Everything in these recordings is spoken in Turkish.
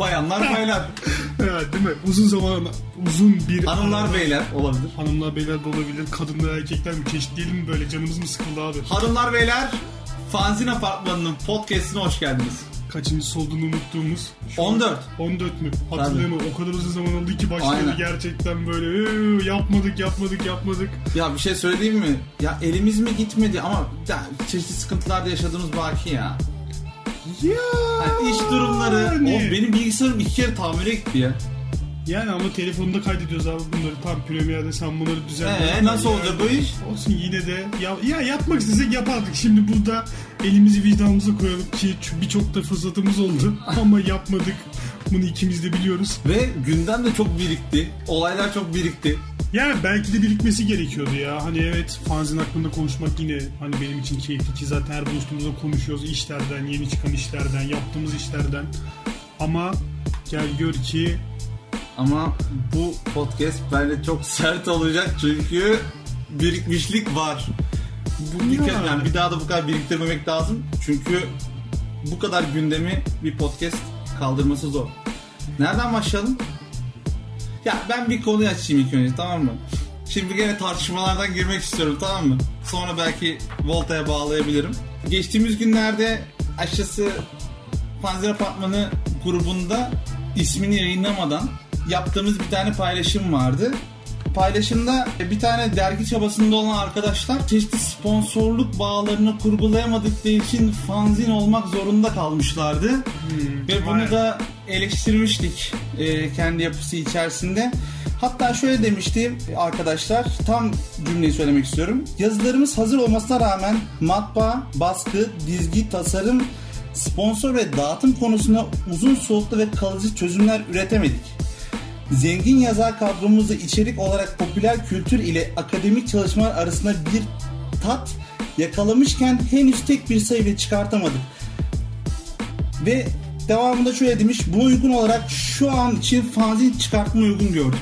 Bayanlar baylar. Evet değil mi? Uzun zaman uzun bir Hanımlar beyler olabilir. Hanımlar beyler de olabilir. Kadınlar erkekler mi çeşitleyelim mi böyle? Canımız mı sıkıldı abi? Hanımlar beyler Fanzin Apartmanı'nın podcastine hoş geldiniz. Kaçıncısı olduğunu unuttuğumuz. şu an 14. 14 mü? Hatırlayamam. O kadar uzun zaman oldu ki başladı Aynen. gerçekten böyle "Ee, yapmadık yapmadık yapmadık. Ya bir şey söyleyeyim mi? Ya elimiz mi gitmedi ama ya, çeşitli sıkıntılarda yaşadığımız baki ya. Ya Yani iş durumları. Yani. O benim bilgisayarım iki kere tamire gitti ya. Yani ama telefonda kaydediyoruz abi bunları tam Premiere'de sen bunları düzenle. Ee, nasıl olacak bu iş? Olsun yine de ya, ya yapmak istesek yapardık. Şimdi burada elimizi vicdanımıza koyalım ki birçok da fırsatımız oldu ama yapmadık. Bunu ikimiz de biliyoruz. Ve gündem de çok birikti. Olaylar çok birikti. Yani belki de birikmesi gerekiyordu ya. Hani evet fanzin hakkında konuşmak yine hani benim için keyifli ki zaten her buluştuğumuzda konuşuyoruz işlerden, yeni çıkan işlerden, yaptığımız işlerden. Ama gel gör ki Ama bu podcast bence çok sert olacak çünkü birikmişlik var. Bu kere- yani bir daha da bu kadar biriktirmemek lazım. Çünkü bu kadar gündemi bir podcast kaldırması zor. Nereden başlayalım? Ya ben bir konuyu açayım ilk önce tamam mı? Şimdi gene tartışmalardan girmek istiyorum tamam mı? Sonra belki Volta'ya bağlayabilirim. Geçtiğimiz günlerde aşısı Panzer Apartmanı grubunda ismini yayınlamadan yaptığımız bir tane paylaşım vardı. Paylaşımda bir tane dergi çabasında olan arkadaşlar çeşitli sponsorluk bağlarını kurgulayamadıkları için fanzin olmak zorunda kalmışlardı. Ve bunu vay. da eleştirmiştik e, kendi yapısı içerisinde. Hatta şöyle demişti arkadaşlar tam cümleyi söylemek istiyorum. Yazılarımız hazır olmasına rağmen matbaa, baskı, dizgi, tasarım, sponsor ve dağıtım konusunda uzun soluklu ve kalıcı çözümler üretemedik. Zengin yazar kadromuzu içerik olarak popüler kültür ile akademik çalışmalar arasında bir tat yakalamışken henüz tek bir sayı bile çıkartamadık. Ve devamında şöyle demiş. Buna uygun olarak şu an için fanzin çıkartma uygun gördük.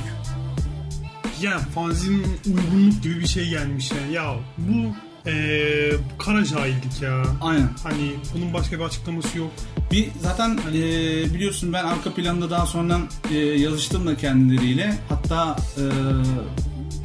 ya fanzin uygunluk gibi bir şey gelmiş yani. Ya bu eee kara cahillik ya. Aynen. Hani bunun başka bir açıklaması yok. Bir zaten e, biliyorsun ben arka planda daha sonradan e, yazıştım da kendileriyle. Hatta e,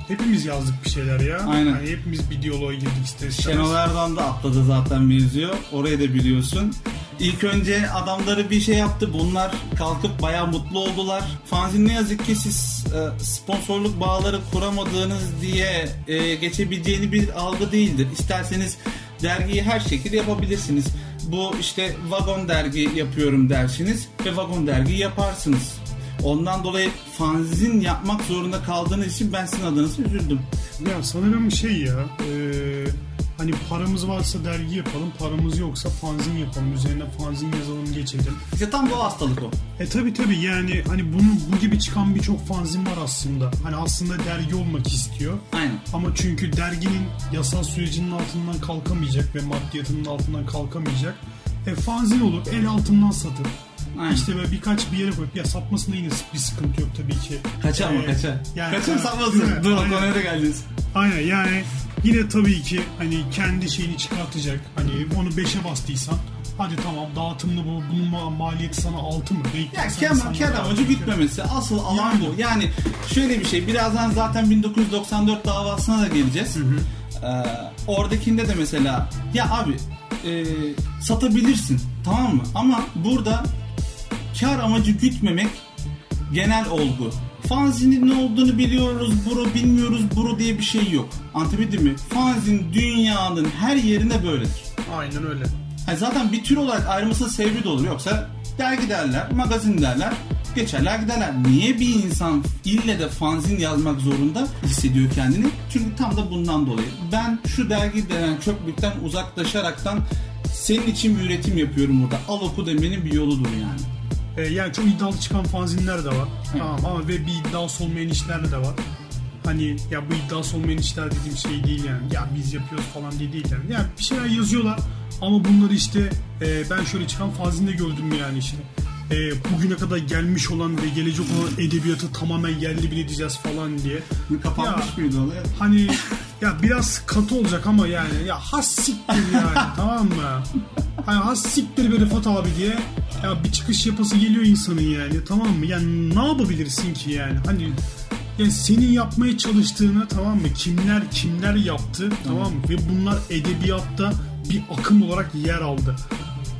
Hepimiz yazdık bir şeyler ya. Aynen. Hani hepimiz bir diyaloğa girdik ister istemez. Şenol Erdoğan da atladı zaten mevzuyu. Orayı da biliyorsun. İlk önce adamları bir şey yaptı. Bunlar kalkıp bayağı mutlu oldular. Fanzin ne yazık ki siz e, sponsorluk bağları kuramadığınız diye e, geçebileceğini bir algı değildir. İsterseniz dergiyi her şekilde yapabilirsiniz. Bu işte vagon dergi yapıyorum dersiniz ve vagon dergi yaparsınız. Ondan dolayı fanzin yapmak zorunda kaldığınız için ben sizin adınıza üzüldüm. Ya sanırım şey ya. eee, hani paramız varsa dergi yapalım, paramız yoksa fanzin yapalım. Üzerine fanzin yazalım geçelim. İşte tam bu hastalık o. E tabi tabi yani hani bunun bu gibi çıkan birçok fanzin var aslında. Hani aslında dergi olmak istiyor. Aynen. Ama çünkü derginin yasal sürecinin altından kalkamayacak ve maddiyatının altından kalkamayacak. E fanzin olup el altından satıp Aynen. işte böyle birkaç bir yere koyup ya satmasında yine bir sıkıntı yok tabii ki. Kaça ama Ee, kaça. yani- satmasın. mi? Dur o konuya da geleceğiz. Aynen yani yine tabii ki hani kendi şeyini çıkartacak. Hani onu 5'e bastıysan hadi tamam dağıtımlı bu bunun ma- maliyeti sana 6 mı? Denk Ya kar, kar amacı çok gütmemesi. Asıl alan Yani. bu. Yani şöyle bir şey. Birazdan zaten 1994 davasına da geleceğiz. Ee, oradakinde de mesela ya abi e, satabilirsin tamam mı? Ama burada kar amacı gütmemek genel olgu. Fanzinin ne olduğunu biliyoruz, buru bilmiyoruz, buru diye bir şey yok. Anlatabildim mi? Fanzin dünyanın her yerinde böyledir. Aynen öyle. Yani zaten bir tür olarak ayrılmasının sebebi de olur. Yoksa dergi derler, magazin derler, geçerler giderler. Niye bir insan ille de fanzin yazmak zorunda hissediyor kendini? Çünkü tam da bundan dolayı. Ben şu dergi denen çöplükten uzaklaşaraktan senin için bir üretim yapıyorum burada. Al oku demenin bir yoludur yani. Ee, yani çok iddialı çıkan fanzinler de var. Tamam ama ve bir iddiası olmayan işler de var. Hani ya bu iddiası olmayan işler dediğim şey değil yani. Ya biz yapıyoruz falan diye değil yani. Ya bir şeyler yazıyorlar ama bunları işte e, ben şöyle çıkan fanzinde gördüm yani işte. E, bugüne kadar gelmiş olan ve gelecek olan edebiyatı tamamen yerli bir edeceğiz falan diye. Kapanmış Ya. mıydı olay? Hani ya biraz katı olacak ama yani ya has siktir yani tamam mı? Hani has siktir be Rıfat abi diye ya bir çıkış yapası geliyor insanın yani tamam mı? Yani ne yapabilirsin ki yani? Hani yani senin yapmaya çalıştığını tamam mı? Kimler kimler yaptı tamam mı? Ve bunlar edebiyatta bir akım olarak yer aldı.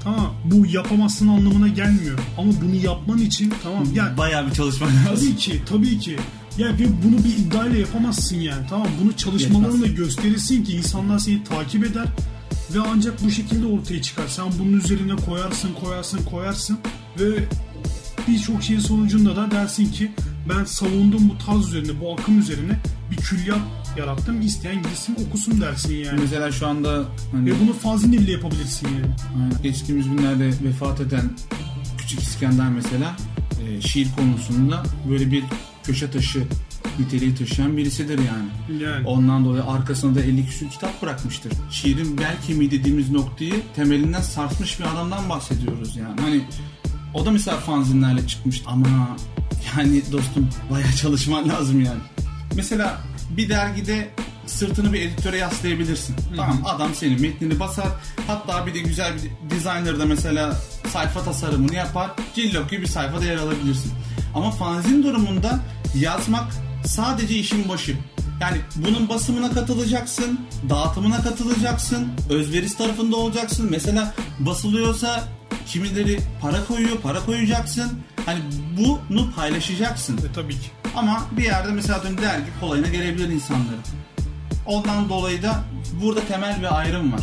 Tamam bu yapamazsın anlamına gelmiyor. Ama bunu yapman için tamam yani Bayağı bir çalışman lazım. Tabii ki, tabii ki. Ya ve bunu bir iddiayla yapamazsın yani. Tamam bunu çalışmalarınla gösterirsin ki insanlar seni takip eder ve ancak bu şekilde ortaya çıkar. Sen bunun üzerine koyarsın, koyarsın, koyarsın ve birçok şeyin sonucunda da dersin ki ben savunduğum bu tarz üzerine, bu akım üzerine bir külliyat yarattım. İsteyen gitsin okusun dersin yani. Mesela şu anda hani Ve bunu fanzin ile yapabilirsin yani. Aynen. Geçtiğimiz günlerde vefat eden Küçük İskender mesela e, şiir konusunda böyle bir köşe taşı niteliği taşıyan birisidir yani. Yani. Ondan dolayı arkasında da 50 küsur kitap bırakmıştır. Şiirin bel kemiği dediğimiz noktayı temelinden sarsmış bir adamdan bahsediyoruz yani. Hani o da mesela fanzinlerle çıkmış ama yani dostum bayağı çalışman lazım yani. Mesela bir dergide sırtını bir editöre yaslayabilirsin. Tamam adam senin metnini basar. Hatta bir de güzel bir designer da mesela sayfa tasarımını yapar. Cillok gibi bir sayfada yer alabilirsin. Ama fanzin durumunda yazmak sadece işin başı. Yani bunun basımına katılacaksın, dağıtımına katılacaksın, özverisi tarafında olacaksın. Mesela basılıyorsa kimileri para koyuyor, para koyacaksın. Hani bunu paylaşacaksın. E, tabii ki. Ama bir yerde mesela dün dergi kolayına gelebilir insanların. Ondan dolayı da burada temel bir ayrım var.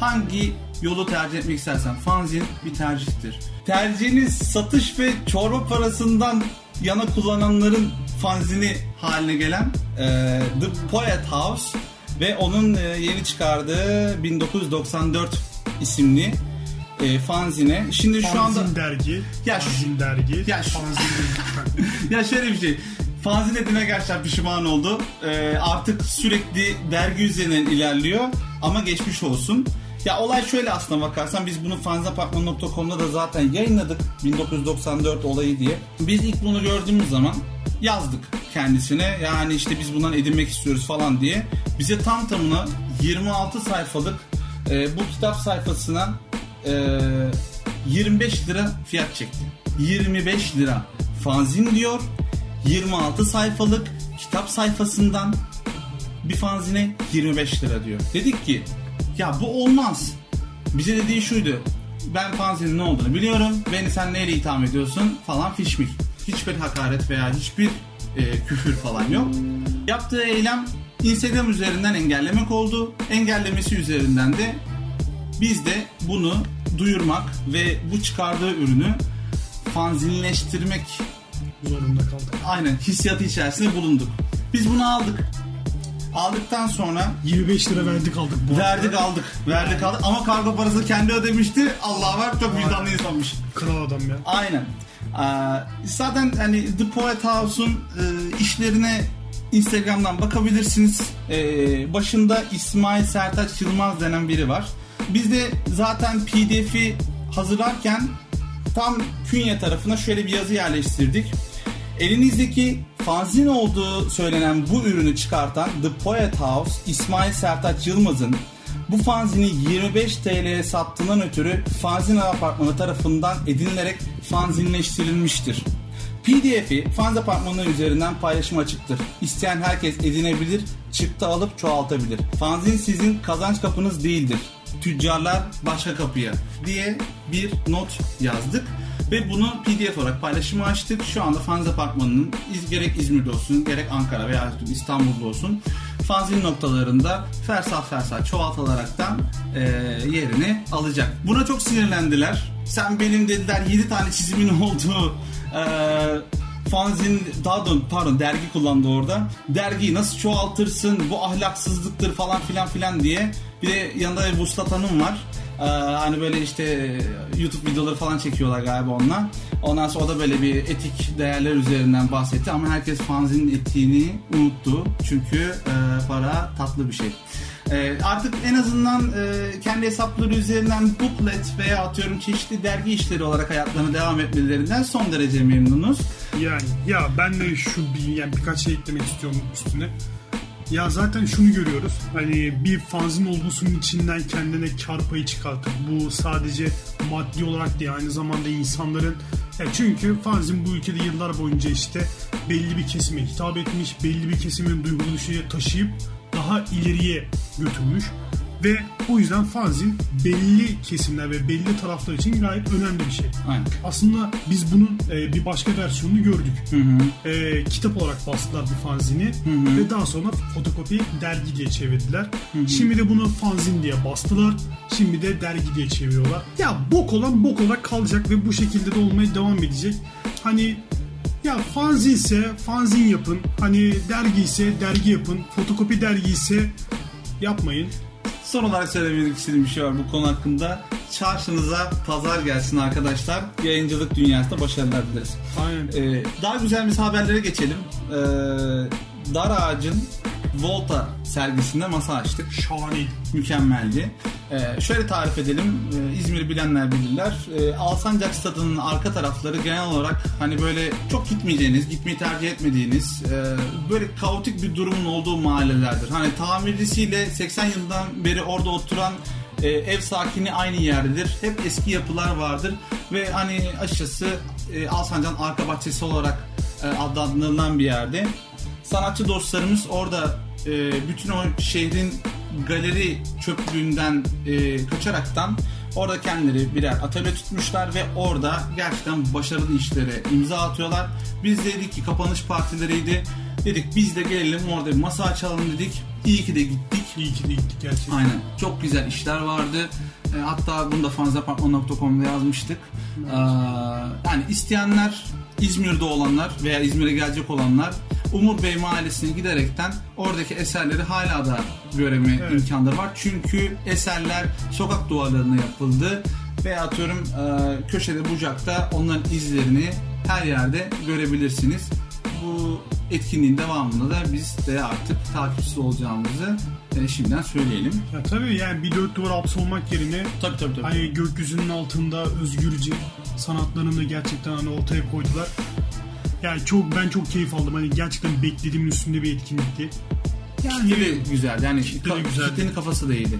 Hangi yolu tercih etmek istersen fanzin bir tercihtir. Tercihiniz satış ve çorba parasından yana kullananların fanzini haline gelen e, The Poet House ve onun e, yeni çıkardığı 1994 isimli e, fanzine. Şimdi şu anda Fanzin dergi. Ya fanzin dergi. Ya şu- fanzin ya şöyle bir şey. Fanzin dediğine gerçekten pişman oldu. Ee, artık sürekli dergi üzerinden ilerliyor ama geçmiş olsun. Ya olay şöyle aslına bakarsan biz bunu fanzapartman.com'da da zaten yayınladık 1994 olayı diye. Biz ilk bunu gördüğümüz zaman yazdık kendisine yani işte biz bundan edinmek istiyoruz falan diye. Bize tam tamına 26 sayfalık e, bu kitap sayfasına e, 25 lira fiyat çekti. 25 lira fanzin diyor. 26 sayfalık kitap sayfasından bir fanzine 25 lira diyor. Dedik ki ya bu olmaz. Bize dediği şuydu. Ben fanzinin ne olduğunu biliyorum. Beni sen neyle itham ediyorsun falan fişmik. Hiçbir hakaret veya hiçbir e, küfür falan yok. Yaptığı eylem Instagram üzerinden engellemek oldu. Engellemesi üzerinden de biz de bunu duyurmak ve bu çıkardığı ürünü fanzinleştirmek Zorunda kaldık. aynen hissiyatı içerisinde bulunduk. Biz bunu aldık. Aldıktan sonra 25 lira verdik aldık bu arada. verdik aldık. Verdik aldık ama kargo parasını kendi ödemişti. Allah var çok vicdanlı insanmış. Kral adam ya. Aynen. Ee, zaten hani The Poet House'un e, işlerine Instagram'dan bakabilirsiniz. Ee, başında İsmail Sertaç Yılmaz denen biri var. Biz de zaten PDF'i hazırlarken tam künye tarafına şöyle bir yazı yerleştirdik. Elinizdeki fanzin olduğu söylenen bu ürünü çıkartan The Poet House İsmail Sertaç Yılmaz'ın bu fanzini 25 TL'ye sattığından ötürü fanzin apartmanı tarafından edinilerek fanzinleştirilmiştir. PDF'i fanz apartmanı üzerinden paylaşım açıktır. İsteyen herkes edinebilir, çıktı alıp çoğaltabilir. Fanzin sizin kazanç kapınız değildir. Tüccarlar başka kapıya diye bir not yazdık. Ve bunu PDF olarak paylaşımı açtık. Şu anda Fanz Apartmanı'nın gerek İzmir'de olsun gerek Ankara veya İstanbul'da olsun fanzin noktalarında fersah fersah çoğaltılaraktan e, yerini alacak. Buna çok sinirlendiler. Sen benim dediler 7 tane çizimin olduğu e, fanzin daha doğrusu pardon dergi kullandı orada. Dergiyi nasıl çoğaltırsın bu ahlaksızlıktır falan filan filan diye. Bir de yanında bir Vuslat Hanım var. Ee, hani böyle işte YouTube videoları falan çekiyorlar galiba onunla. Ondan sonra o da böyle bir etik değerler üzerinden bahsetti ama herkes fanzinin etiğini unuttu. Çünkü e, para tatlı bir şey. E, artık en azından e, kendi hesapları üzerinden booklet veya atıyorum çeşitli dergi işleri olarak hayatlarına devam etmelerinden son derece memnunuz. Yani ya ben de şu bir, yani birkaç şey eklemek istiyorum üstüne. Ya zaten şunu görüyoruz. Hani bir fanzin olgusunun içinden kendine kar payı çıkartıp bu sadece maddi olarak değil aynı zamanda insanların ya çünkü fanzin bu ülkede yıllar boyunca işte belli bir kesime hitap etmiş, belli bir kesimin duygu taşıyıp daha ileriye götürmüş ve o yüzden fanzin belli kesimler ve belli taraflar için gayet önemli bir şey. Aynen. Aslında biz bunun e, bir başka versiyonunu gördük. E, kitap olarak bastılar bir fanzini ve daha sonra fotokopi dergi diye çevirdiler. Şimdi de bunu fanzin diye bastılar. Şimdi de dergi diye çeviriyorlar. Ya bok olan bok olarak kalacak ve bu şekilde de olmaya devam edecek. Hani ya fanzin ise fanzin yapın. Hani dergi ise dergi yapın. Fotokopi dergi ise yapmayın. Son olarak söylemek istediğim bir şey var bu konu hakkında. Çarşınıza pazar gelsin arkadaşlar. Yayıncılık dünyasında başarılar dileriz. Aynen. Ee, daha güzel biz haberlere geçelim. Ee, Dar Ağacın Volta sergisinde masa açtık. Şahaneydi. Mükemmeldi. Ee, şöyle tarif edelim. Ee, İzmir'i bilenler bilirler. Ee, Alsancak stadının arka tarafları genel olarak hani böyle çok gitmeyeceğiniz, gitmeyi tercih etmediğiniz e, böyle kaotik bir durumun olduğu mahallelerdir. Hani tamircisiyle 80 yıldan beri orada oturan e, ev sakini aynı yerdedir. Hep eski yapılar vardır ve hani açıkçası e, Alsancak'ın arka bahçesi olarak e, adlandırılan bir yerde. Sanatçı dostlarımız orada e, bütün o şehrin galeri çöplüğünden e, kaçaraktan orada kendileri birer atölye tutmuşlar ve orada gerçekten başarılı işlere imza atıyorlar. Biz de dedik ki kapanış partileriydi. Dedik biz de gelelim orada bir masa açalım dedik. İyi ki de gittik. İyi ki de gittik gerçekten. Aynen. Çok güzel işler vardı. E, hatta bunu da fanzapartman.com'da yazmıştık. Ee, yani isteyenler İzmir'de olanlar veya İzmir'e gelecek olanlar Umur Bey Mahallesi'ne giderekten oradaki eserleri hala da göreme Evet. imkanları var. Çünkü eserler sokak duvarlarına yapıldı ve atıyorum e, köşede bucakta onların izlerini her yerde görebilirsiniz. Bu etkinliğin devamında da biz de artık takipçisi olacağımızı e, şimdiden söyleyelim. Ya tabii yani bir dört duvar hapsolmak yerine Tabii tabii tabii. hani gökyüzünün altında özgürce sanatlarını gerçekten hani ortaya koydular. Yani çok ben çok keyif aldım. Hani gerçekten beklediğimin üstünde bir etkinlikti. Yani Kitle de güzel. Yani Kitle ka- güzeldi. kitlenin kafası da iyiydi.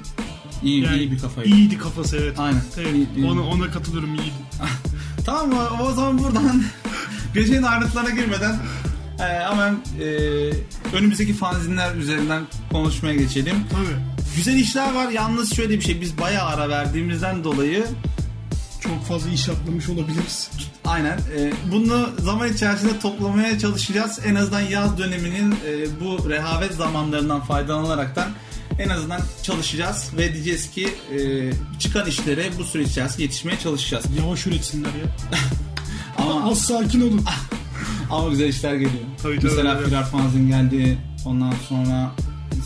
İyi, yani iyi bir kafaydı. İyiydi kafası evet. Aynen. Evet, İyi- iyi. ona, ona katılıyorum iyiydi. Tamam mı? O zaman buradan gecenin ayrıntılarına girmeden e, hemen e, önümüzdeki fanzinler üzerinden konuşmaya geçelim. Tabii. Güzel işler var. Yalnız şöyle bir şey. Biz bayağı ara verdiğimizden dolayı Çok fazla iş atlamış olabiliriz. Aynen. E, bunu zaman içerisinde toplamaya çalışacağız. En azından yaz döneminin e, bu rehavet zamanlarından faydalanaraktan en azından çalışacağız ve diyeceğiz ki e, çıkan işlere bu süre içerisinde yetişmeye çalışacağız. Yavaş üretsinler ya. Ama Az sakin olun. ama güzel işler geliyor. Tabii, tabii, Mesela. Firar Fanzin geldi. Ondan sonra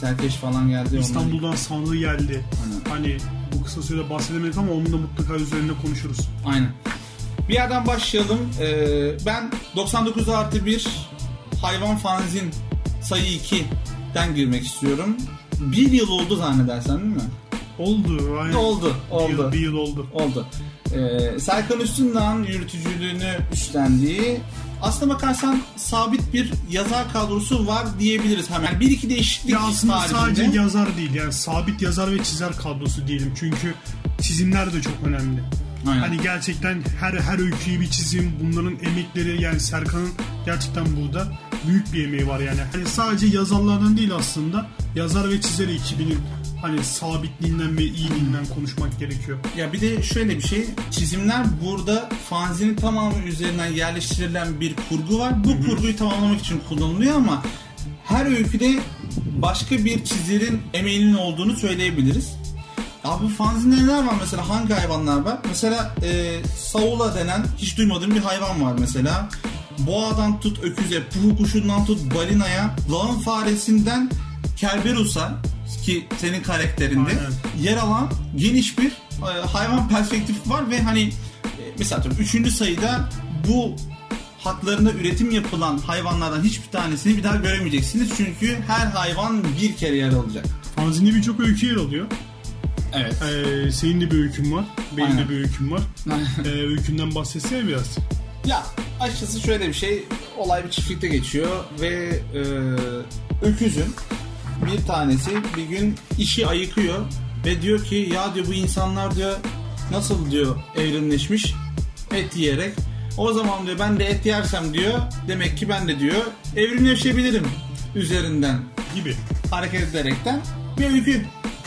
Serkeş falan geldi. İstanbul'dan sandığı geldi. Aynen. Hani bu kısa sürede bahsedemedik ama onun da mutlaka üzerinde konuşuruz. Aynen. Bir yerden başlayalım. Ee, ben 99 artı 1 hayvan fanzin sayı 2'den girmek istiyorum. Bir yıl oldu zannedersen değil mi? Oldu. Aynen. Oldu, Bir yıl, oldu. bir yıl oldu. Oldu. Ee, Serkan Üstündağ'ın yürütücülüğünü üstlendiği aslına bakarsan sabit bir yazar kadrosu var diyebiliriz hemen. Bir iki değişiklik Ya aslında sadece yazar değil yani sabit yazar ve çizer kadrosu diyelim çünkü çizimler de çok önemli. Aynen. Hani gerçekten her her öyküyü bir çizim bunların emekleri yani Serkan'ın gerçekten burada büyük bir emeği var yani. Hani sadece yazarlardan değil aslında yazar ve çizer ekibinin hani sabitliğinden ve iyiliğinden konuşmak gerekiyor. Ya bir de şöyle bir şey, çizimler burada fanzinin tamamı üzerinden yerleştirilen bir kurgu var. Bu kurguyu tamamlamak için kullanılıyor ama her öyküde başka bir çizerin emeğinin olduğunu söyleyebiliriz. Abi fanzinde neler var mesela? Hangi hayvanlar var? Mesela e, Saula denen hiç duymadığım bir hayvan var mesela. Boğadan tut öküze, puhu kuşundan tut balinaya, lağım faresinden Kerberus'a ki senin karakterinde Aynen. yer alan geniş bir e, hayvan perspektifi var ve hani e, mesela 3. sayıda bu haklarında üretim yapılan hayvanlardan hiçbir tanesini bir daha göremeyeceksiniz. Çünkü her hayvan bir kere yer alacak. Fanzinde birçok öykü yer alıyor. Evet. Ee, senin de bir öykün var. Benim Aynen. de bir öyküm var. Ee, öykünden bahsetsene biraz. Ya açıkçası şöyle bir şey olay bir çiftlikte geçiyor ve e, öküzün bir tanesi bir gün işi ayıkıyor ve diyor ki ya diyor bu insanlar diyor nasıl diyor evrimleşmiş et yiyerek. O zaman diyor ben de et yersem diyor demek ki ben de diyor evrimleşebilirim üzerinden Gibi. hareket ederekten bir öykü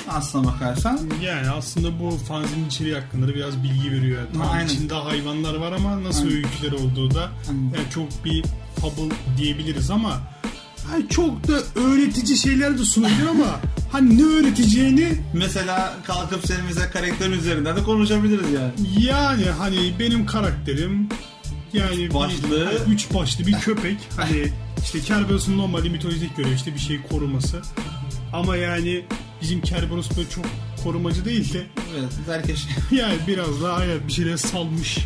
aslına bakarsan. Yani aslında bu fanzinin içeriği hakkında da biraz bilgi veriyor. Tamam Aynen. içinde hayvanlar var ama nasıl Aynen. öyküler olduğu da yani çok bir fable diyebiliriz ama hani çok da öğretici şeyler de sunabilir ama hani ne öğreteceğini Mesela kalkıp senin mesela karakterin üzerinden de konuşabiliriz yani. yani hani benim karakterim yani Başlı. bir, hani üç başlı bir köpek hani işte Kerberos'un normali mitolojik görüyor işte bir şey koruması ama yani bizim Kerberos böyle çok korumacı değil de Evet, herkes yani biraz daha hayat bir şeyler salmış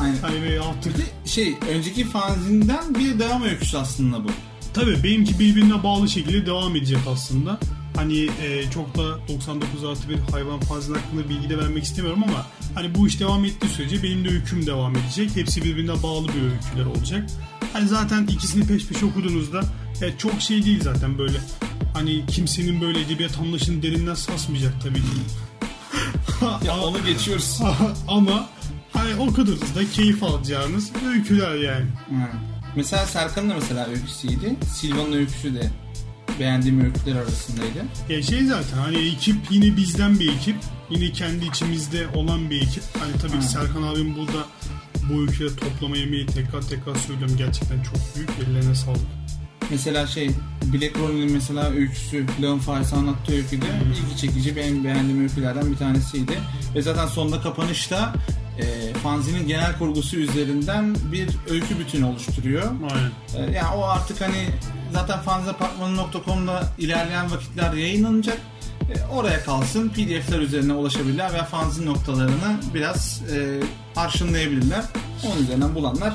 Aynen. hani Bir de şey önceki fanzinden bir devam öyküsü aslında bu. Tabii benimki birbirine bağlı şekilde devam edecek aslında. Hani e, çok da 99 artı bir hayvan fazla hakkında bilgi de vermek istemiyorum ama hani bu iş devam ettiği sürece benim de öyküm devam edecek. Hepsi birbirine bağlı bir öyküler olacak. Hani zaten ikisini peş peşe okuduğunuzda ya çok şey değil zaten böyle. Hani kimsenin böyle edebiyat anlayışını derinden sarsmayacak tabii ki. Ya onu geçiyoruz. ama hani okudığunuzda keyif alacağınız öyküler yani. Ha. Mesela Serkan'ın da mesela öyküsüydü. Silva'nın öyküsü de beğendiğim öyküler arasındaydı. Ya şey zaten hani ekip yine bizden bir ekip. Yine kendi içimizde olan bir ekip. Hani tabii ki. Serkan abim burada bu ülkede toplama yemeği tekrar tekrar söylüyorum. Gerçekten çok büyük. Ellerine sağlık. Mesela şey Black Roll'un mesela öyküsü Leon Faris'e anlattığı öyküde ilgi çekici benim beğendiğim öykülerden bir tanesiydi. Ve zaten sonunda kapanışta e, fanzinin genel kurgusu üzerinden bir öykü bütünü oluşturuyor. Aynen. E, yani o artık hani zaten fanzinepartmanı.com'da ilerleyen vakitler yayınlanacak. E, oraya kalsın pdf'ler üzerine ulaşabilirler ve fanzin noktalarını biraz e, arşınlayabilirler. Onun üzerinden bulanlar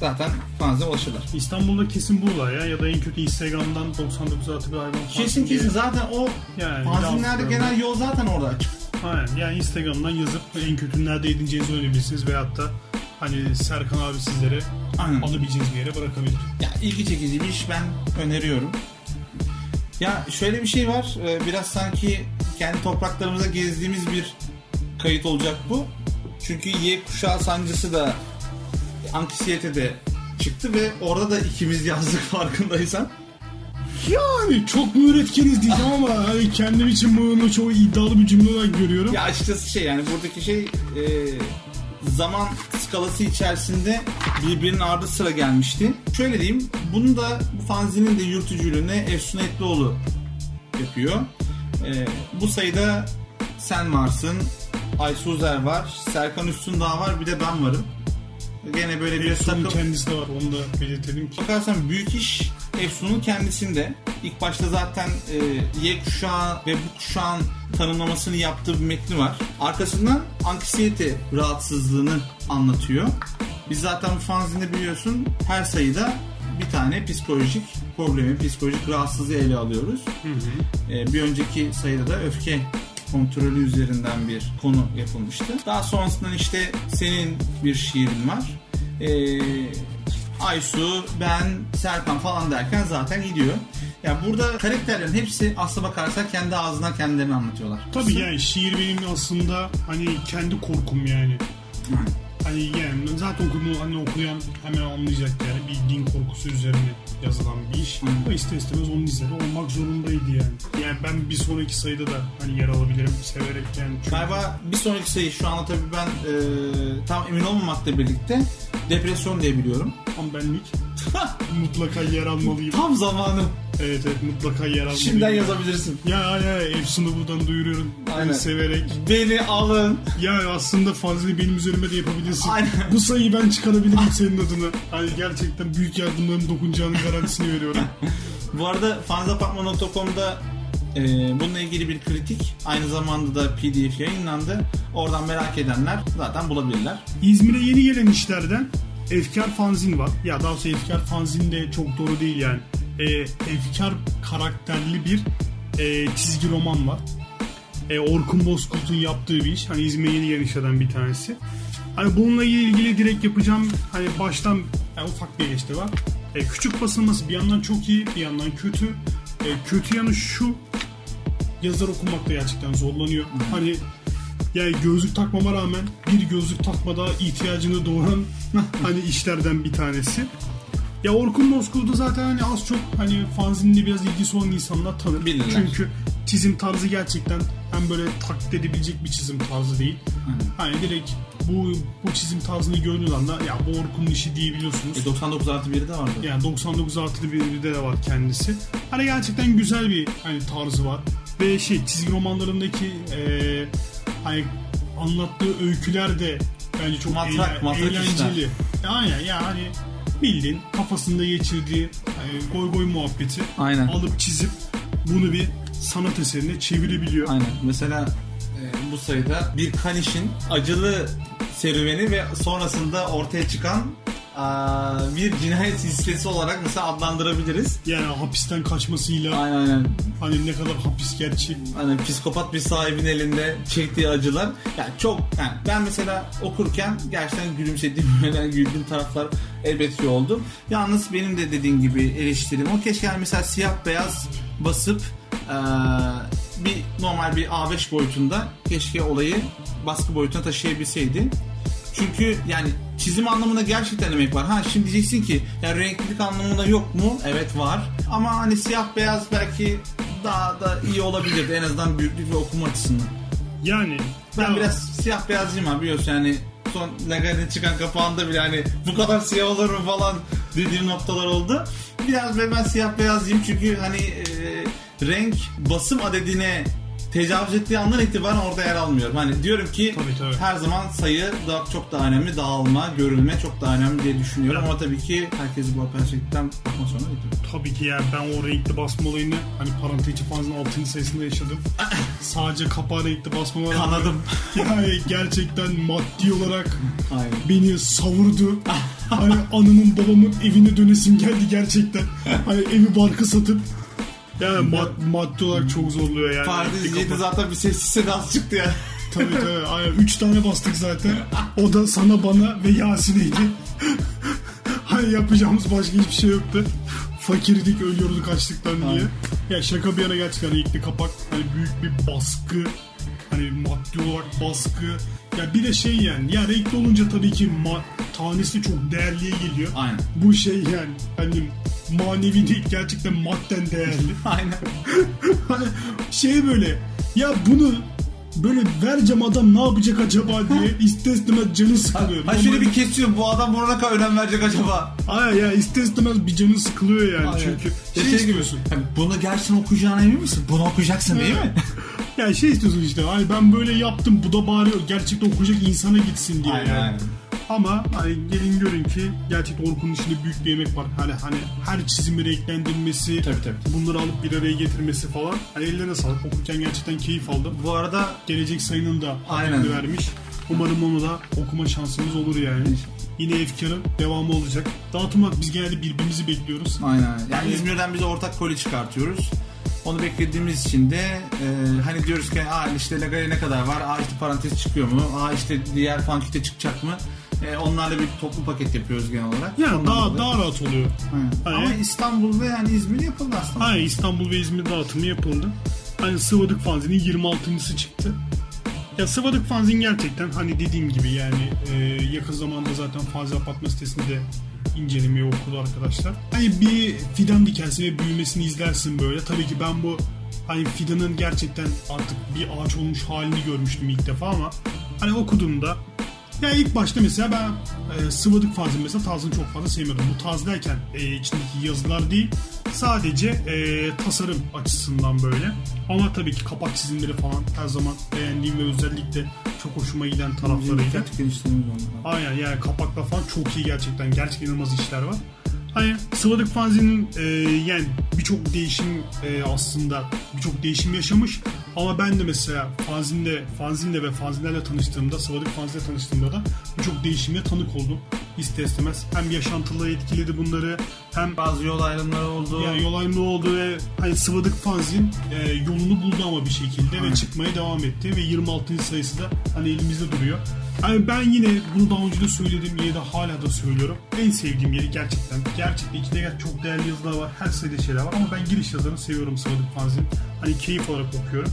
zaten fanzine ulaşırlar. İstanbul'da kesin bulurlar ya. Ya da en kötü Instagram'dan 99 artı bir hayvan Kesin diye. kesin zaten o Yani fanzinlerde genel yol zaten orada açık. Aynen. Yani Instagram'dan yazıp en kötü nerede edineceğinizi öğrenebilirsiniz. Veyahut da hani Serkan abi sizlere Aynen. alabileceğiniz bir yere bırakabilir. Ya ilgi çekici bir iş ben öneriyorum. Ya şöyle bir şey var. e, Biraz sanki kendi topraklarımıza gezdiğimiz bir kayıt olacak bu. Çünkü Y kuşağı sancısı da anksiyetede çıktı ve orada da ikimiz yazdık farkındaysan. Yani çok mu üretkeniz diyeceğim ama hani kendim için bunu çok iddialı bir cümle olarak görüyorum. Ya açıkçası şey yani buradaki şey e, zaman skalası içerisinde birbirinin ardı sıra gelmişti. Şöyle diyeyim bunu da bu fanzinin de yürütücülüğünü Efsun Etlioğlu yapıyor. E, bu sayıda sen varsın, Aysu Uzer var, Serkan Üstündağ var bir de ben varım. Gene böyle bir Efsun'un takım kendisi de var onu da belirtelim ki. bakarsan büyük iş Efsun'un kendisinde. İlk başta zaten e, Y kuşağı ve bu kuşağın tanımlamasını yaptığı bir metni var. Arkasından anksiyete rahatsızlığını anlatıyor. Biz zaten bu fanzinde biliyorsun her sayıda bir tane psikolojik problemi, psikolojik rahatsızlığı ele alıyoruz. E, bir önceki sayıda da öfke kontrolü üzerinden bir konu yapılmıştı. Daha sonrasından işte senin bir şiirin var. E, Aysu, ben, Serkan falan derken zaten gidiyor. Yani burada karakterlerin hepsi aslına bakarsak kendi ağzından kendilerini anlatıyorlar. Tabii yani şiir benim aslında hani kendi korkum yani. Hani yani zaten okuduğunu hani okuyan hemen anlayacak yani bir din korkusu üzerine yazılan bir iş. Hı. Ama ister istemez onun izleri olmak zorundaydı yani. Yani ben bir sonraki sayıda da hani yer alabilirim severek yani. Çünkü Galiba bir sonraki sayı şu anda tabii ben e, tam emin olmamakla birlikte depresyon diye biliyorum. tam benlik mutlaka yer almalıyım. Tam zamanı. Evet evet mutlaka yer almalıyım. Şimdiden yazabilirsin. Ya ya Efsun'u buradan duyuruyorum. Aynen. Aynen. Severek. Beni alın. Ya aslında fazla benim üzerime de yapabilirsin. Aynen. Bu sayıyı ben çıkarabilirim senin adına. Hani gerçekten büyük yardımların dokunacağını garantisini veriyorum. Bu arada fanzapartman.com'da e, bununla ilgili bir kritik aynı zamanda da pdf yayınlandı. Oradan merak edenler zaten bulabilirler. İzmir'e yeni gelen işlerden Efkar Fanzin var. Ya daha doğrusu Efkar Fanzin de çok doğru değil yani. E, Efkar karakterli bir e, çizgi roman var. E, Orkun Bozkurt'un yaptığı bir iş. Hani İzmir'e yeni gelen işlerden bir tanesi. Hani bununla ilgili direkt yapacağım hani baştan yani ufak bir eleştiri var. E, küçük basılması bir yandan çok iyi bir yandan kötü. E, kötü yanı şu yazılar okumakta gerçekten zorlanıyor. Hani yani gözlük takmama rağmen bir gözlük takmada ihtiyacını doğuran hani işlerden bir tanesi. Ya Orkun Bozkurt'u zaten hani az çok hani fanzinle biraz ilgisi olan insanlar tanır. Bilirler. Çünkü çizim tarzı gerçekten hem böyle taklit edebilecek bir çizim tarzı değil. Hani direkt bu bu çizim tarzını gördüğün anda ya bu Orkun'un işi diyebiliyorsunuz. E, 99 artı 1'i de vardı. Yani 99 artılı bir de var kendisi. Hani gerçekten güzel bir hani tarzı var. Ve şey çizgi romanlarındaki eee hani anlattığı öyküler de bence çok Matrak- eğlen- matrak eğlenceli. işler. Aynen yani bildiğin kafasında geçirdiği hani goy goy muhabbeti Aynen. alıp çizip bunu bir sanat eserine çevirebiliyor. Aynen. Mesela e, bu sayıda bir kanişin acılı serüveni ve sonrasında ortaya çıkan bir cinayet silsilesi olarak mesela adlandırabiliriz. Yani hapisten kaçmasıyla Aynen aynen. hani ne kadar hapis gerçi Hani psikopat bir sahibin elinde çektiği acılar. Yani çok yani ben mesela okurken gerçekten gülümsediğim böyle güldüğüm taraflar elbette oldu. Yalnız benim de dediğim gibi eleştirim o keşke yani mesela siyah beyaz basıp eee, bir normal bir A5 boyutunda keşke olayı baskı boyutuna taşıyabilseydi. Çünkü yani çizim anlamında gerçekten emek var. Ha şimdi diyeceksin ki ya renklilik anlamında yok mu? Evet var. Ama hani siyah beyaz belki daha da iyi olabilirdi en azından büyüklük ve okuma açısından. yani Ben ya- biraz siyah beyazcıyım abi biliyorsun yani son Lagard'in çıkan kapağında bile hani bu kadar siyah olur mu falan dediğim noktalar oldu. Biraz ben, ben siyah beyazcıyım çünkü hani e, renk basım adedine tecavüz ettiği andan itibaren orada yer almıyorum. Hani diyorum ki Tabii, tabii. her zaman sayı da çok daha önemli, dağılma, görülme çok daha önemli diye düşünüyorum. Ama tabii ki herkes bu perspektiften bakma sonra getiriyor. Tabii ki yani ben o renkli basma olayını hani parantez içi fanzinin 6. sayısında yaşadım. Sadece kapağı renkli basmama rağmen Kanadım. Yani gerçekten maddi olarak Aynen. beni savurdu. hani anamın babamın evine dönesim geldi gerçekten. Hani evi barkı satıp yani mad- maddi olarak çok zorluyor yani. Renkli 7 kapak. zaten bir sessiz sedası çıktı ya. Tabii tabii. Aynen. Üç tane bastık zaten. O da sana bana ve Yasin'eydi. hani yapacağımız başka hiçbir şey yoktu. Fakirdik ölüyorduk açlıktan diye. Aynen. Ya şaka bir yana gerçekten renkli kapak hani büyük bir baskı. Hani maddi olarak baskı. Ya bir de şey yani ya renkli olunca tabii ki ma- tanesi çok değerliye geliyor. Aynen. Bu şey yani hani manevi değil gerçekten madden değerli. Aynen. Hani şey böyle ya bunu böyle vereceğim adam ne yapacak acaba diye ister istemez canı sıkılıyor. Ha şöyle Normalde- bir kesiyorum bu adam buna ne kadar önem verecek acaba? Ay ya ister istemez bir canı sıkılıyor yani Aynen. çünkü şey, şey istiyorsun. Hani bunu gerçekten okuyacağına emin misin? Bunu okuyacaksın değil mi? Ya şey istiyorsun işte hani ben böyle yaptım bu da bari gerçekten okuyacak insana gitsin diye Aynen, yani. aynen. Ama hani gelin görün ki gerçekten Orkun'un içinde büyük bir emek var. Hani hani her çizimi renklendirmesi, Tabii, tabii. bunları alıp bir araya getirmesi falan. Hani ellerine sağlık. Okurken gerçekten keyif aldım. Bu arada Gelecek sayının da Aynen. vermiş. Umarım onu da okuma şansımız olur yani. Yine efkarın devamı olacak. Dağıtım olarak biz genelde birbirimizi bekliyoruz. aynen. Yani İzmir'den biz ortak koli çıkartıyoruz. Onu beklediğimiz için de e, hani diyoruz ki Aa, işte Lagari ne kadar var? Aa işte parantez çıkıyor mu? Aa işte diğer fankite çıkacak mı? E, onlarla bir toplu paket yapıyoruz genel olarak. Yani Ondan daha daha rahat oluyor. Aynen. Ama İstanbul ve yani İzmir yapıldı aslında. Aynen İstanbul ve İzmir dağıtımı yapıldı. Hani Sıvadık Fanzin'in 26.sı çıktı. Ya Sıvadık Fanzin gerçekten hani dediğim gibi yani e, yakın zamanda zaten Fanzin Apartman sitesinde incelemeyi okudu arkadaşlar. Hani bir fidan dikersin ve büyümesini izlersin böyle. Tabii ki ben bu hani fidanın gerçekten artık bir ağaç olmuş halini görmüştüm ilk defa ama hani okuduğumda ya ilk başta mesela ben e, sıvadık fazla mesela tarzını çok fazla sevmiyordum. Bu tarz derken e, içindeki yazılar değil sadece e, tasarım açısından böyle. Ama tabii ki kapak çizimleri falan her zaman beğendiğim ve özellikle çok hoşuma giden taraflarıydı. Aynen yani kapakla falan çok iyi gerçekten. Gerçekten inanılmaz işler var. Hani Sıvadık Fanzi'nin e, yani birçok değişim e, aslında birçok değişim yaşamış. Ama ben de mesela fanzinde, fanzinde ve fanzinlerle tanıştığımda, Sıvadık Fanzi'yle tanıştığımda da birçok değişime tanık oldum. İster istemez. Hem yaşantılı etkiledi bunları hem Bazı yol ayrımları oldu. yani yol ayrımı oldu ve hani Sıvadık Fanzin e, yolunu buldu ama bir şekilde Aynen. ve çıkmaya devam etti ve 26. sayısı da hani elimizde duruyor. Yani ben yine bunu daha önce de söyledim yine de hala da söylüyorum. En sevdiğim yeri gerçekten. Gerçekten içinde çok değerli yazılar var. Her sayıda şeyler var ama ben giriş yazarını seviyorum Sıvadık Fanzin. Hani keyif olarak okuyorum.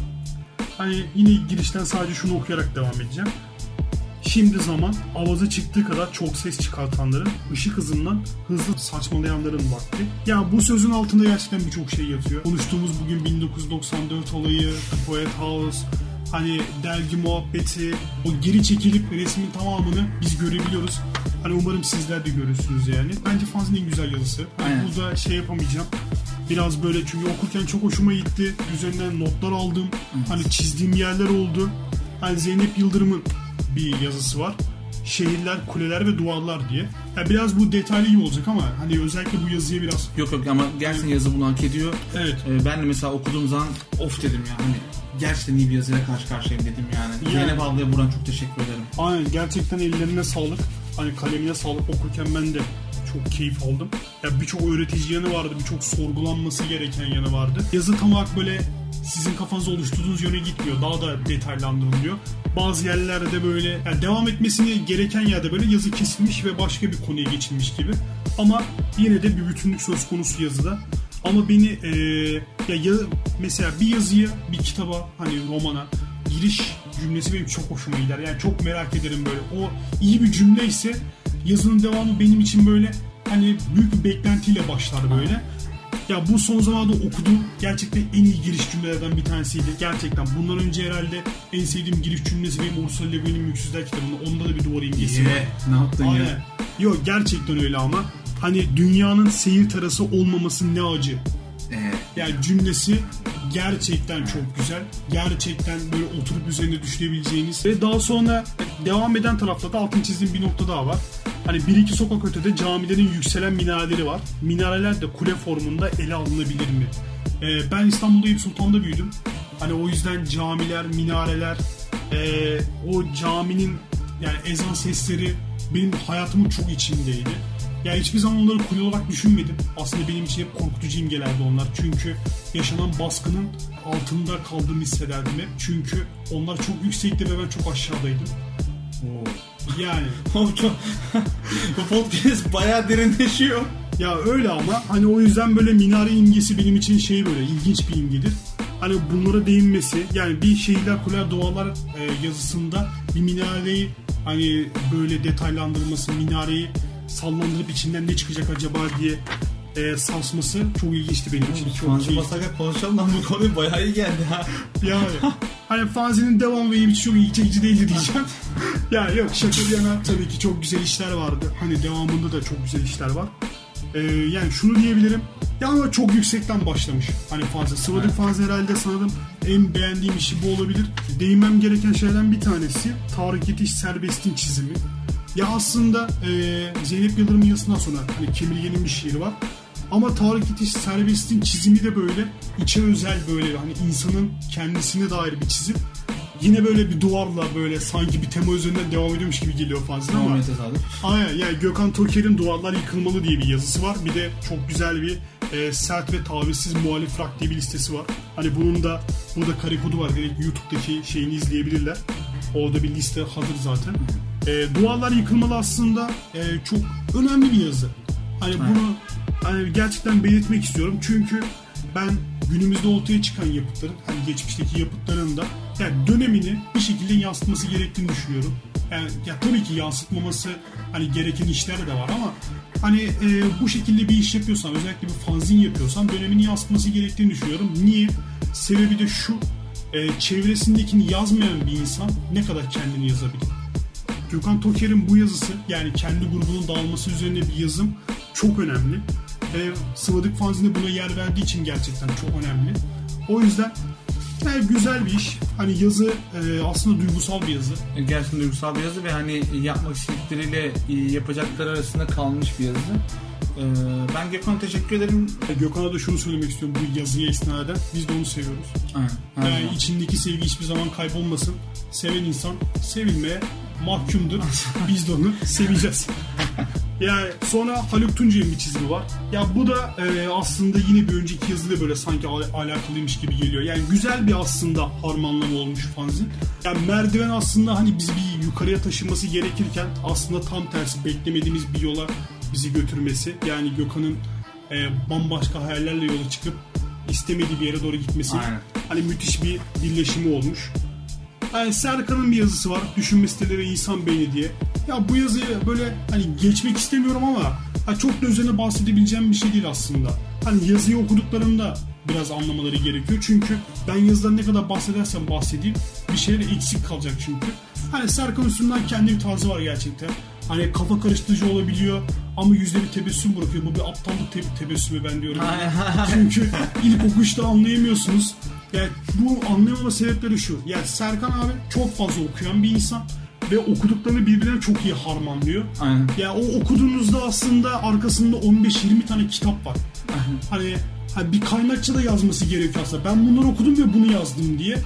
Hani yine girişten sadece şunu okuyarak devam edeceğim. Şimdi zaman avaza çıktığı kadar çok ses çıkartanların, ışık hızından hızlı saçmalayanların vakti. Ya bu sözün altında gerçekten birçok şey yatıyor. Konuştuğumuz bugün 1994 olayı, The Poet House, hani dergi muhabbeti, o geri çekilip resmin tamamını biz görebiliyoruz. Hani umarım sizler de görürsünüz yani. Bence fanzinin en güzel yazısı. Hani Aynen. burada şey yapamayacağım. Biraz böyle çünkü okurken çok hoşuma gitti. Üzerinden notlar aldım. Hani çizdiğim yerler oldu. Hani Zeynep Yıldırım'ın bir yazısı var. Şehirler, kuleler ve duvarlar diye. Ya biraz bu detaylı gibi olacak ama hani özellikle bu yazıya biraz Yok yok ama gerçekten yazı hak ediyor. evet Ee, ben de mesela okuduğum zaman of dedim ya hani gerçekten iyi bir yazıyla karşı karşıyayım dedim yani. Yani. Zeynep ablaya buradan çok teşekkür ederim. Aynen gerçekten ellerine sağlık. Hani kalemine sağlık okurken ben de çok keyif aldım. Ya birçok öğretici yanı vardı, birçok sorgulanması gereken yanı vardı. Yazı tam olarak böyle sizin kafanızda oluşturduğunuz yöne gitmiyor. Daha da detaylandırılıyor. Bazı yerlerde böyle yani devam etmesini gereken yerde böyle yazı kesilmiş ve başka bir konuya geçilmiş gibi. Ama yine de bir bütünlük söz konusu yazıda. Ama beni eee, ya, ya mesela bir yazıya, bir kitaba hani romana giriş cümlesi benim çok hoşuma gider. Yani çok merak ederim böyle. O iyi bir cümle ise yazının devamı benim için böyle hani büyük bir beklentiyle başlar böyle. Ya bu son zamanlarda okuduğum gerçekten en iyi giriş cümlelerden bir tanesiydi. Gerçekten. Bundan önce herhalde en sevdiğim giriş cümlesi benim Ursula Le Guin'in Mülksüzler kitabında. Onda da bir duvar imgesi var. Ne yaptın ya? Aynen. Yok gerçekten öyle ama. Hani dünyanın seyir tarası olmaması ne acı. Ee, Yani cümlesi gerçekten çok güzel. Gerçekten böyle oturup üzerine düşünebileceğiniz. Ve daha sonra devam eden tarafta da altın çizdiğim bir nokta daha var. Hani bir iki sokak ötede camilerin yükselen minareleri var. Minareler de kule formunda ele alınabilir mi? Ee, ben İstanbul'da Eyüp Sultan'da büyüdüm. Hani o yüzden camiler, minareler, ee, o caminin yani ezan sesleri benim hayatımın çok içindeydi. Ya hiçbir zaman onları kule olarak düşünmedim. Aslında benim için hep korkutucu imgelerdi onlar. Çünkü yaşanan baskının altında kaldığımı hissederdim hep. Çünkü onlar çok yüksekti ve ben çok aşağıdaydım. Yani o çok... Bu podcast bayağı derinleşiyor. ya öyle ama hani o yüzden böyle minare imgesi benim için şey böyle ilginç bir imgedir. Hani bunlara değinmesi yani bir şehirler kuleler duvarlar e, yazısında bir minareyi hani böyle detaylandırılması minareyi sallandırıp içinden ne çıkacak acaba diye e, sarsması çok ilginçti benim için. Çok keyifli. Masaka konuşalım lan bu konu bayağı iyi geldi ha. Yani hani fanzinin devamı benim için çok ilgi çekici değildi diyeceğim. ya yok şaka bir yana tabii ki çok güzel işler vardı. Hani devamında da çok güzel işler var. Ee, yani şunu diyebilirim. Ya ama çok yüksekten başlamış. Hani fanzı. Sıvadık Evet. fanzı herhalde sanırım en beğendiğim işi bu olabilir. Değinmem gereken şeylerden bir tanesi Tarık Yetiş Serbest'in çizimi. Ya aslında e, Zeynep Yıldırım'ın yazısından sonra hani Kemirgen'in bir şiiri var. Ama Tarık Yetiş Serbest'in çizimi de böyle içe özel böyle hani insanın kendisine dair bir çizim. Yine böyle bir duvarla böyle sanki bir tema üzerinden devam ediyormuş gibi geliyor fazla ama. Tamam tesadüf. Aynen yani Gökhan Toker'in Duvarlar Yıkılmalı diye bir yazısı var. Bir de çok güzel bir e, sert ve tavizsiz muhalif rock diye bir listesi var. Hani bunun da burada kare kodu var. Direkt YouTube'daki şeyini izleyebilirler. Orada bir liste hazır zaten. E, Duvarlar Yıkılmalı aslında e, çok önemli bir yazı. Hani bunu hani gerçekten belirtmek istiyorum. Çünkü ben günümüzde ortaya çıkan yapıtların hani geçmişteki yapıtların da yani dönemini bir şekilde yansıtması gerektiğini düşünüyorum. Yani ya tabii ki yansıtmaması hani gereken işler de var ama hani e, bu şekilde bir iş yapıyorsan özellikle bir fanzin yapıyorsan dönemini yansıtması gerektiğini düşünüyorum. Niye? Sebebi de şu e, çevresindekini yazmayan bir insan ne kadar kendini yazabilir? Gökhan Toker'in bu yazısı yani kendi grubunun dağılması üzerine bir yazım çok önemli. Ve Sıvadık fanzine buna yer verdiği için gerçekten çok önemli. O yüzden yani güzel bir iş. Hani yazı e, aslında duygusal bir yazı. Gerçekten duygusal bir yazı ve hani yapmak istedikleriyle e, yapacakları arasında kalmış bir yazı. Ee, ben Gökhan'a teşekkür ederim. Gökhan'a da şunu söylemek istiyorum bu yazıya istinaden. Biz de onu seviyoruz. Aynen. her Yani içindeki sevgi hiçbir zaman kaybolmasın. Seven insan sevilmeye mahkumdur. Biz de onu seveceğiz. Yani sonra Haluk Tuncay'ın bir çizimi var. Ya bu da e, aslında yine bir önceki yazıyla böyle sanki al- alakalıymış gibi geliyor. Yani güzel bir aslında harmanlama olmuş fanzin. Yani merdiven aslında hani bizi bir yukarıya taşınması gerekirken aslında tam tersi beklemediğimiz bir yola bizi götürmesi. Yani Gökhan'ın e, bambaşka hayallerle yola çıkıp istemediği bir yere doğru gitmesi. Aynen. Hani müthiş bir birleşimi olmuş. Yani Serkan'ın bir yazısı var. Düşünme siteleri insan beyni diye. Ya bu yazıyı böyle hani geçmek istemiyorum ama ha, çok da üzerine bahsedebileceğim bir şey değil aslında. Hani yazıyı okuduklarında biraz anlamaları gerekiyor. Çünkü ben yazıdan ne kadar bahsedersem bahsedeyim bir şeyler eksik kalacak çünkü. Hani Serkan üstünden kendi bir tarzı var gerçekten. Hani kafa karıştırıcı olabiliyor ama yüzde bir tebessüm bırakıyor. Bu bir aptallık te- tebessümü ben diyorum. Çünkü ilk okuşta anlayamıyorsunuz. Yani bu anlayamama sebepleri şu. Yani Serkan abi çok fazla okuyan bir insan ve okuduklarını birbirine çok iyi harmanlıyor. Aynen. Ya o okuduğunuzda aslında arkasında 15-20 tane kitap var. Hani hani bir kaynakçı da yazması gerekiyor aslında. Ben bunları okudum ve bunu yazdım diye.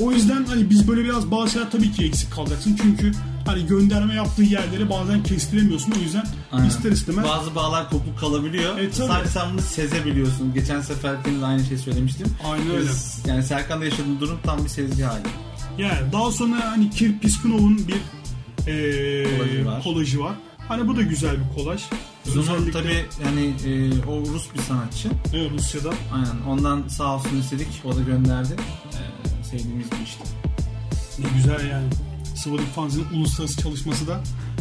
O yüzden hani biz böyle biraz bazı şeyler tabii ki eksik kalacaksın. Çünkü hani gönderme yaptığı yerleri bazen kestiremiyorsun. O yüzden Aynen. ister istemez Bazı bağlar kopuk kalabiliyor. E, tabii. Sadece sen bunu sezebiliyorsun. Geçen seferkinde de aynı şey söylemiştim. Aynen öyle. Biz- Yani Serkan'da yaşadığın durum tam bir sezgi hali. Yani daha sonra hani Kirk Piskunov'un bir eee Kolajı var. kolajı var. Hani bu da güzel bir kolaj. Zunun tabi yani e, o Rus bir sanatçı. Evet, Rusya'da. Aynen. Ondan sağ olsun istedik. O da gönderdi. Ee, sevdiğimiz bir işti. Ne güzel yani. Sıvadık Fanz'in uluslararası çalışması da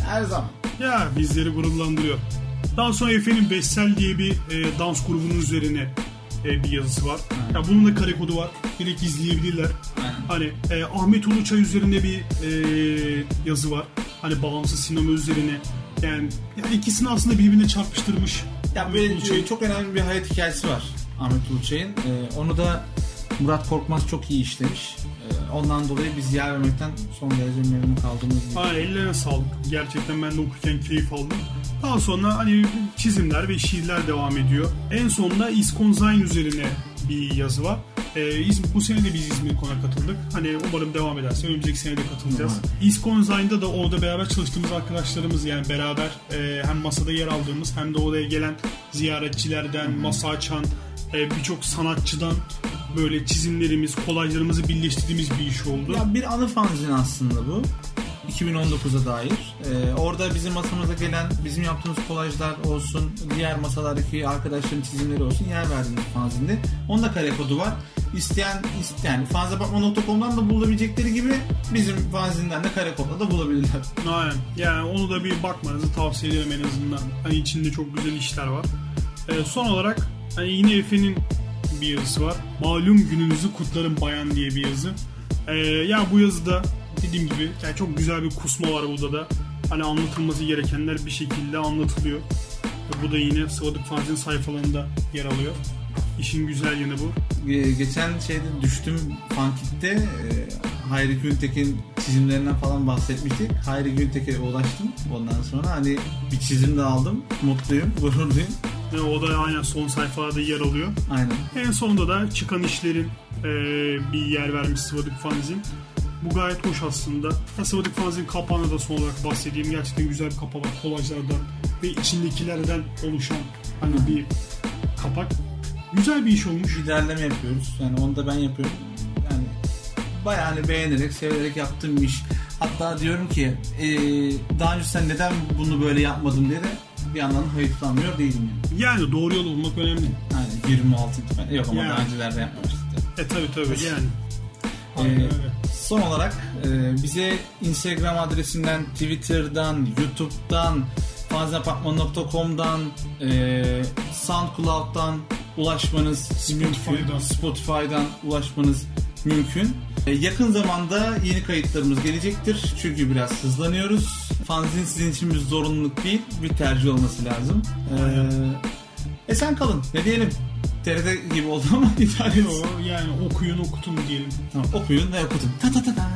Her zaman. ya bizleri gururlandırıyor. Daha sonra Efe'nin Bessel diye bir e, dans grubunun üzerine e, bir yazısı var. Ya bunun da kare kodu var. Direkt izleyebilirler. Aynen. Hani e, Ahmet Uluçay üzerine bir e, yazı var. Hani bağımsız sinema üzerine. Yani, yani ikisini aslında birbirine çarpıştırmış. Ya böyle Uluçay. çok önemli bir hayat hikayesi var Ahmet Uluçay'ın. Ee, onu da Murat Korkmaz çok iyi işlemiş. Ee, ondan dolayı biz yer vermekten son derece memnun kaldığımız gibi. Ha, ellerine sağlık. Gerçekten ben de okurken keyif aldım. Daha sonra hani çizimler ve şiirler devam ediyor. En sonunda İskonzayn üzerine bir yazı var. Ee, İz- bu sene de biz İzmir Kon'a katıldık. Hani umarım devam ederse önümüzdeki sene de katılacağız. İskonzayn'da da orada beraber çalıştığımız arkadaşlarımız yani beraber e, hem masada yer aldığımız hem de oraya gelen ziyaretçilerden, masa açan e, birçok sanatçıdan böyle çizimlerimiz, kolajlarımızı birleştirdiğimiz bir iş oldu. Ya bir anı fanzin aslında bu. 2019'a dair. Ee, orada bizim masamıza gelen, bizim yaptığımız kolajlar olsun, diğer masalardaki arkadaşların çizimleri olsun yer verdiğimiz fanzinde. Onun da kare kodu var. İsteyen, ist- yani fanzabatma.com'dan da bulabilecekleri gibi bizim fanzinden de kare kodla da bulabilirler. Aynen. Yani onu da bir bakmanızı tavsiye ederim en azından. Hani içinde çok güzel işler var. Ee, son olarak hani yine Efe'nin bir yazısı var. Malum gününüzü kutlarım bayan diye bir yazı. Ee, ya bu yazıda dediğim gibi yani çok güzel bir kusma var burada da. Hani anlatılması gerekenler bir şekilde anlatılıyor. Ve bu da yine Sıvadık Fanzin sayfalarında yer alıyor. İşin güzel yanı bu. Ee, geçen şeyde düştüm Fankit'te e, Hayri Güntekin çizimlerinden falan bahsetmiştik. Hayri Güntekin'e ulaştım. Ondan sonra hani bir çizim de aldım. Mutluyum, gururluyum. Ve o da aynen son sayfalarda yer alıyor. Aynen. En sonunda da çıkan işlerin e, bir yer vermiş Sıvadık Fanzin. Bu gayet hoş aslında. Sıvadık Fanzin kapağına da son olarak bahsedeyim. Gerçekten güzel bir kapağı var. Kolajlardan ve içindekilerden oluşan hani bir kapak. Güzel bir iş olmuş. Bir derleme yapıyoruz. Yani onu da ben yapıyorum. Yani bayağı hani beğenerek, severek yaptığım bir iş. Hatta diyorum ki e, daha önce sen neden bunu böyle yapmadın diye de bir yandan hayıflanmıyor değilim yani. Yani doğru yol bulmak önemli. Aynen 26 ben yok ama Yani. daha öncelerde yapmamıştık. E tabi tabi yani. Aynen Ee, öyle. Son olarak e, bize Instagram adresinden, Twitter'dan, YouTube'dan, fanzapartman.com'dan, e, SoundCloud'dan ulaşmanız mümkün. Spotify'dan. Spotify'dan ulaşmanız mümkün. E, yakın zamanda yeni kayıtlarımız gelecektir. Çünkü biraz hızlanıyoruz. Fanzin sizin için bir zorunluluk değil, bir tercih olması lazım. E, esen kalın. Ne diyelim? TRT gibi oldu ama idare edin. Yo, yani okuyun okutun diyelim. Tamam, okuyun ve okutun. Ta ta ta ta.